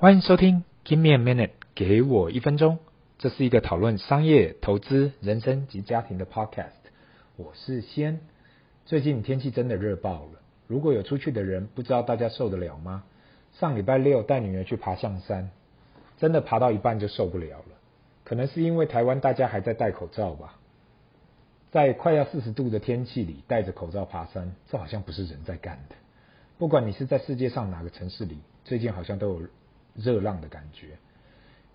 欢迎收听 Give me a minute，给我一分钟。这是一个讨论商业、投资、人生及家庭的 podcast。我是先。最近天气真的热爆了，如果有出去的人，不知道大家受得了吗？上礼拜六带女儿去爬象山，真的爬到一半就受不了了。可能是因为台湾大家还在戴口罩吧。在快要四十度的天气里戴着口罩爬山，这好像不是人在干的。不管你是在世界上哪个城市里，最近好像都有。热浪的感觉，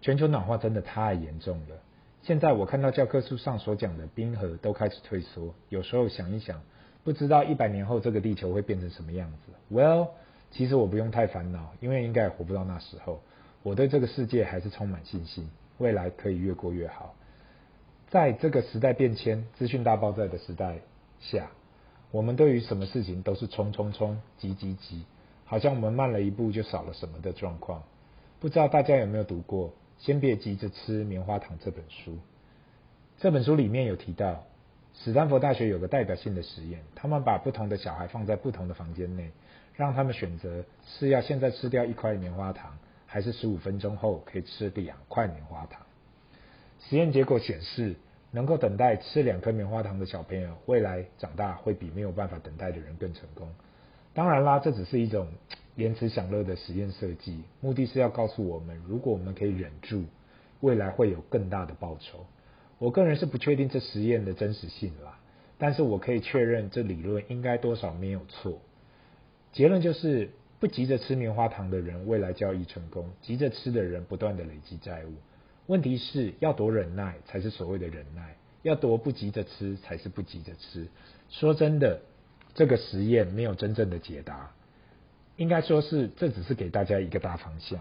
全球暖化真的太严重了。现在我看到教科书上所讲的冰河都开始退缩，有时候想一想，不知道一百年后这个地球会变成什么样子。Well，其实我不用太烦恼，因为应该也活不到那时候。我对这个世界还是充满信心，未来可以越过越好。在这个时代变迁、资讯大爆炸的时代下，我们对于什么事情都是冲冲冲、急急急，好像我们慢了一步就少了什么的状况。不知道大家有没有读过《先别急着吃棉花糖》这本书？这本书里面有提到，史丹佛大学有个代表性的实验，他们把不同的小孩放在不同的房间内，让他们选择是要现在吃掉一块棉花糖，还是十五分钟后可以吃两块棉花糖。实验结果显示，能够等待吃两颗棉花糖的小朋友，未来长大会比没有办法等待的人更成功。当然啦，这只是一种。延迟享乐的实验设计，目的是要告诉我们，如果我们可以忍住，未来会有更大的报酬。我个人是不确定这实验的真实性啦，但是我可以确认这理论应该多少没有错。结论就是，不急着吃棉花糖的人，未来交易成功；急着吃的人，不断的累积债务。问题是要多忍耐才是所谓的忍耐，要多不急着吃才是不急着吃。说真的，这个实验没有真正的解答。应该说是，这只是给大家一个大方向。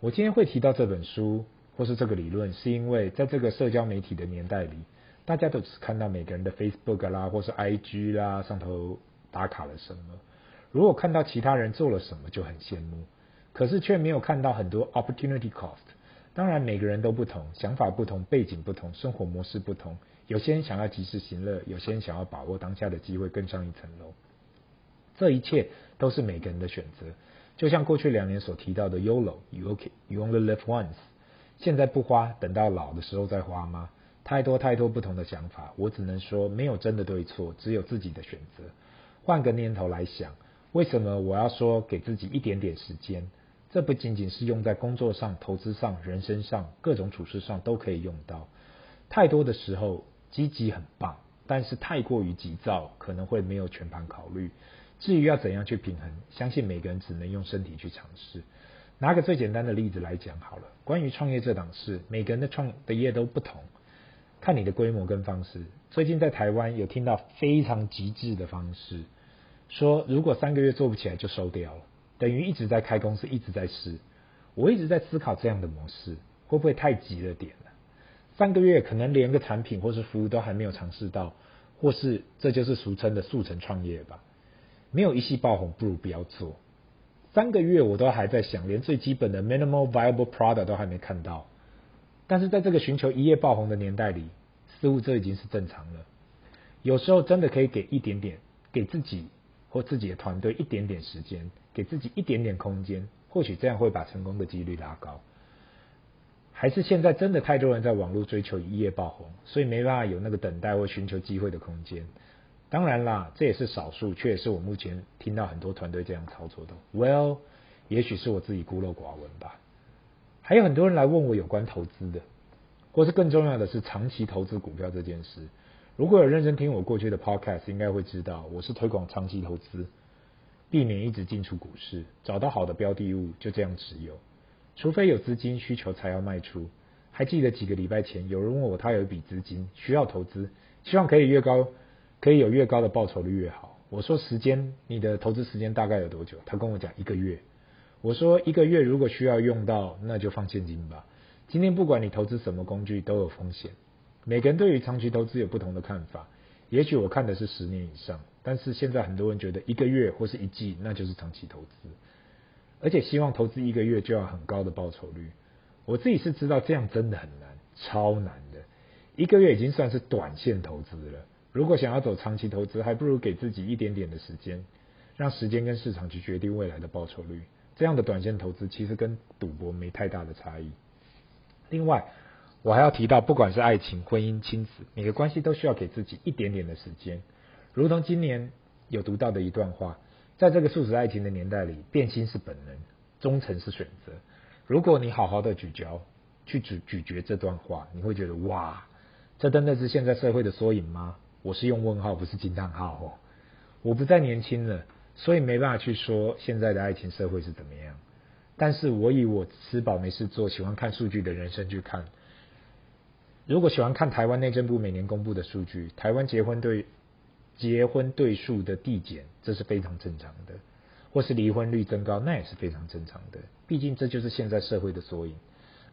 我今天会提到这本书或是这个理论，是因为在这个社交媒体的年代里，大家都只看到每个人的 Facebook 啦，或是 IG 啦上头打卡了什么。如果看到其他人做了什么，就很羡慕，可是却没有看到很多 opportunity cost。当然，每个人都不同，想法不同，背景不同，生活模式不同。有些人想要及时行乐，有些人想要把握当下的机会，更上一层楼。这一切都是每个人的选择，就像过去两年所提到的 YOLO，You OK, you only live once。现在不花，等到老的时候再花吗？太多太多不同的想法，我只能说没有真的对错，只有自己的选择。换个念头来想，为什么我要说给自己一点点时间？这不仅仅是用在工作上、投资上、人生上、各种处事上都可以用到。太多的时候，积极很棒，但是太过于急躁，可能会没有全盘考虑。至于要怎样去平衡，相信每个人只能用身体去尝试。拿个最简单的例子来讲好了，关于创业这档事，每个人的创的业都不同，看你的规模跟方式。最近在台湾有听到非常极致的方式，说如果三个月做不起来就收掉了，等于一直在开公司，一直在试。我一直在思考这样的模式会不会太急了点呢？三个月可能连个产品或是服务都还没有尝试到，或是这就是俗称的速成创业吧。没有一夕爆红，不如不要做。三个月我都还在想，连最基本的 minimal viable product 都还没看到。但是在这个寻求一夜爆红的年代里，似乎这已经是正常了。有时候真的可以给一点点，给自己或自己的团队一点点时间，给自己一点点空间，或许这样会把成功的几率拉高。还是现在真的太多人在网络追求一夜爆红，所以没办法有那个等待或寻求机会的空间。当然啦，这也是少数，却也是我目前听到很多团队这样操作的。Well，也许是我自己孤陋寡闻吧。还有很多人来问我有关投资的，或是更重要的是长期投资股票这件事。如果有认真听我过去的 Podcast，应该会知道我是推广长期投资，避免一直进出股市，找到好的标的物就这样持有，除非有资金需求才要卖出。还记得几个礼拜前有人问我，他有一笔资金需要投资，希望可以越高。可以有越高的报酬率越好。我说时间，你的投资时间大概有多久？他跟我讲一个月。我说一个月如果需要用到，那就放现金吧。今天不管你投资什么工具都有风险。每个人对于长期投资有不同的看法。也许我看的是十年以上，但是现在很多人觉得一个月或是一季那就是长期投资，而且希望投资一个月就要很高的报酬率。我自己是知道这样真的很难，超难的。一个月已经算是短线投资了。如果想要走长期投资，还不如给自己一点点的时间，让时间跟市场去决定未来的报酬率。这样的短线投资其实跟赌博没太大的差异。另外，我还要提到，不管是爱情、婚姻、亲子，每个关系都需要给自己一点点的时间。如同今年有读到的一段话，在这个速食爱情的年代里，变心是本能，忠诚是选择。如果你好好的咀嚼、去咀咀嚼这段话，你会觉得哇，这真的是现在社会的缩影吗？我是用问号，不是惊叹号哦。我不再年轻了，所以没办法去说现在的爱情社会是怎么样。但是我以我吃饱没事做、喜欢看数据的人生去看，如果喜欢看台湾内政部每年公布的数据，台湾结婚对结婚对数的递减，这是非常正常的；或是离婚率增高，那也是非常正常的。毕竟这就是现在社会的缩影。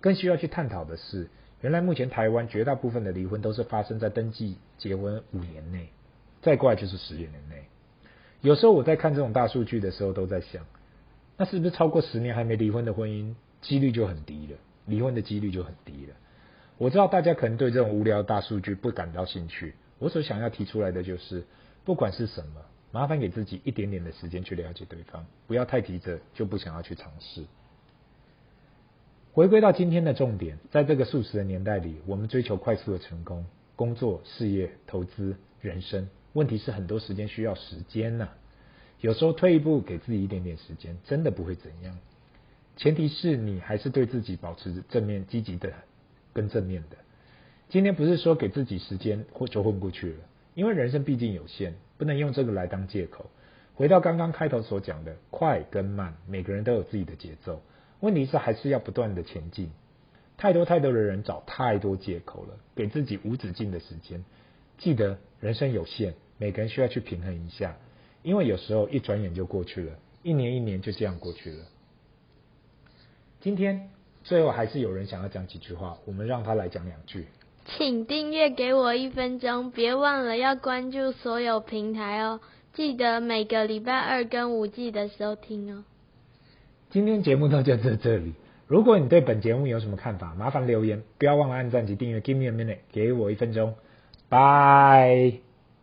更需要去探讨的是，原来目前台湾绝大部分的离婚都是发生在登记结婚五年内，再过来就是十年内。有时候我在看这种大数据的时候，都在想。那是不是超过十年还没离婚的婚姻几率就很低了？离婚的几率就很低了。我知道大家可能对这种无聊大数据不感到兴趣。我所想要提出来的就是，不管是什么，麻烦给自己一点点的时间去了解对方，不要太急着就不想要去尝试。回归到今天的重点，在这个速食的年代里，我们追求快速的成功，工作、事业、投资、人生，问题是很多时间需要时间呢、啊。有时候退一步，给自己一点点时间，真的不会怎样。前提是你还是对自己保持正面、积极的、跟正面的。今天不是说给自己时间或就混过去了，因为人生毕竟有限，不能用这个来当借口。回到刚刚开头所讲的，快跟慢，每个人都有自己的节奏。问题是还是要不断的前进。太多太多的人找太多借口了，给自己无止境的时间。记得人生有限，每个人需要去平衡一下。因为有时候一转眼就过去了，一年一年就这样过去了。今天最后还是有人想要讲几句话，我们让他来讲两句。请订阅给我一分钟，别忘了要关注所有平台哦。记得每个礼拜二跟五记得收听哦。今天节目就在这里。如果你对本节目有什么看法，麻烦留言，不要忘了按赞及订阅。Give me a minute，给我一分钟。Bye。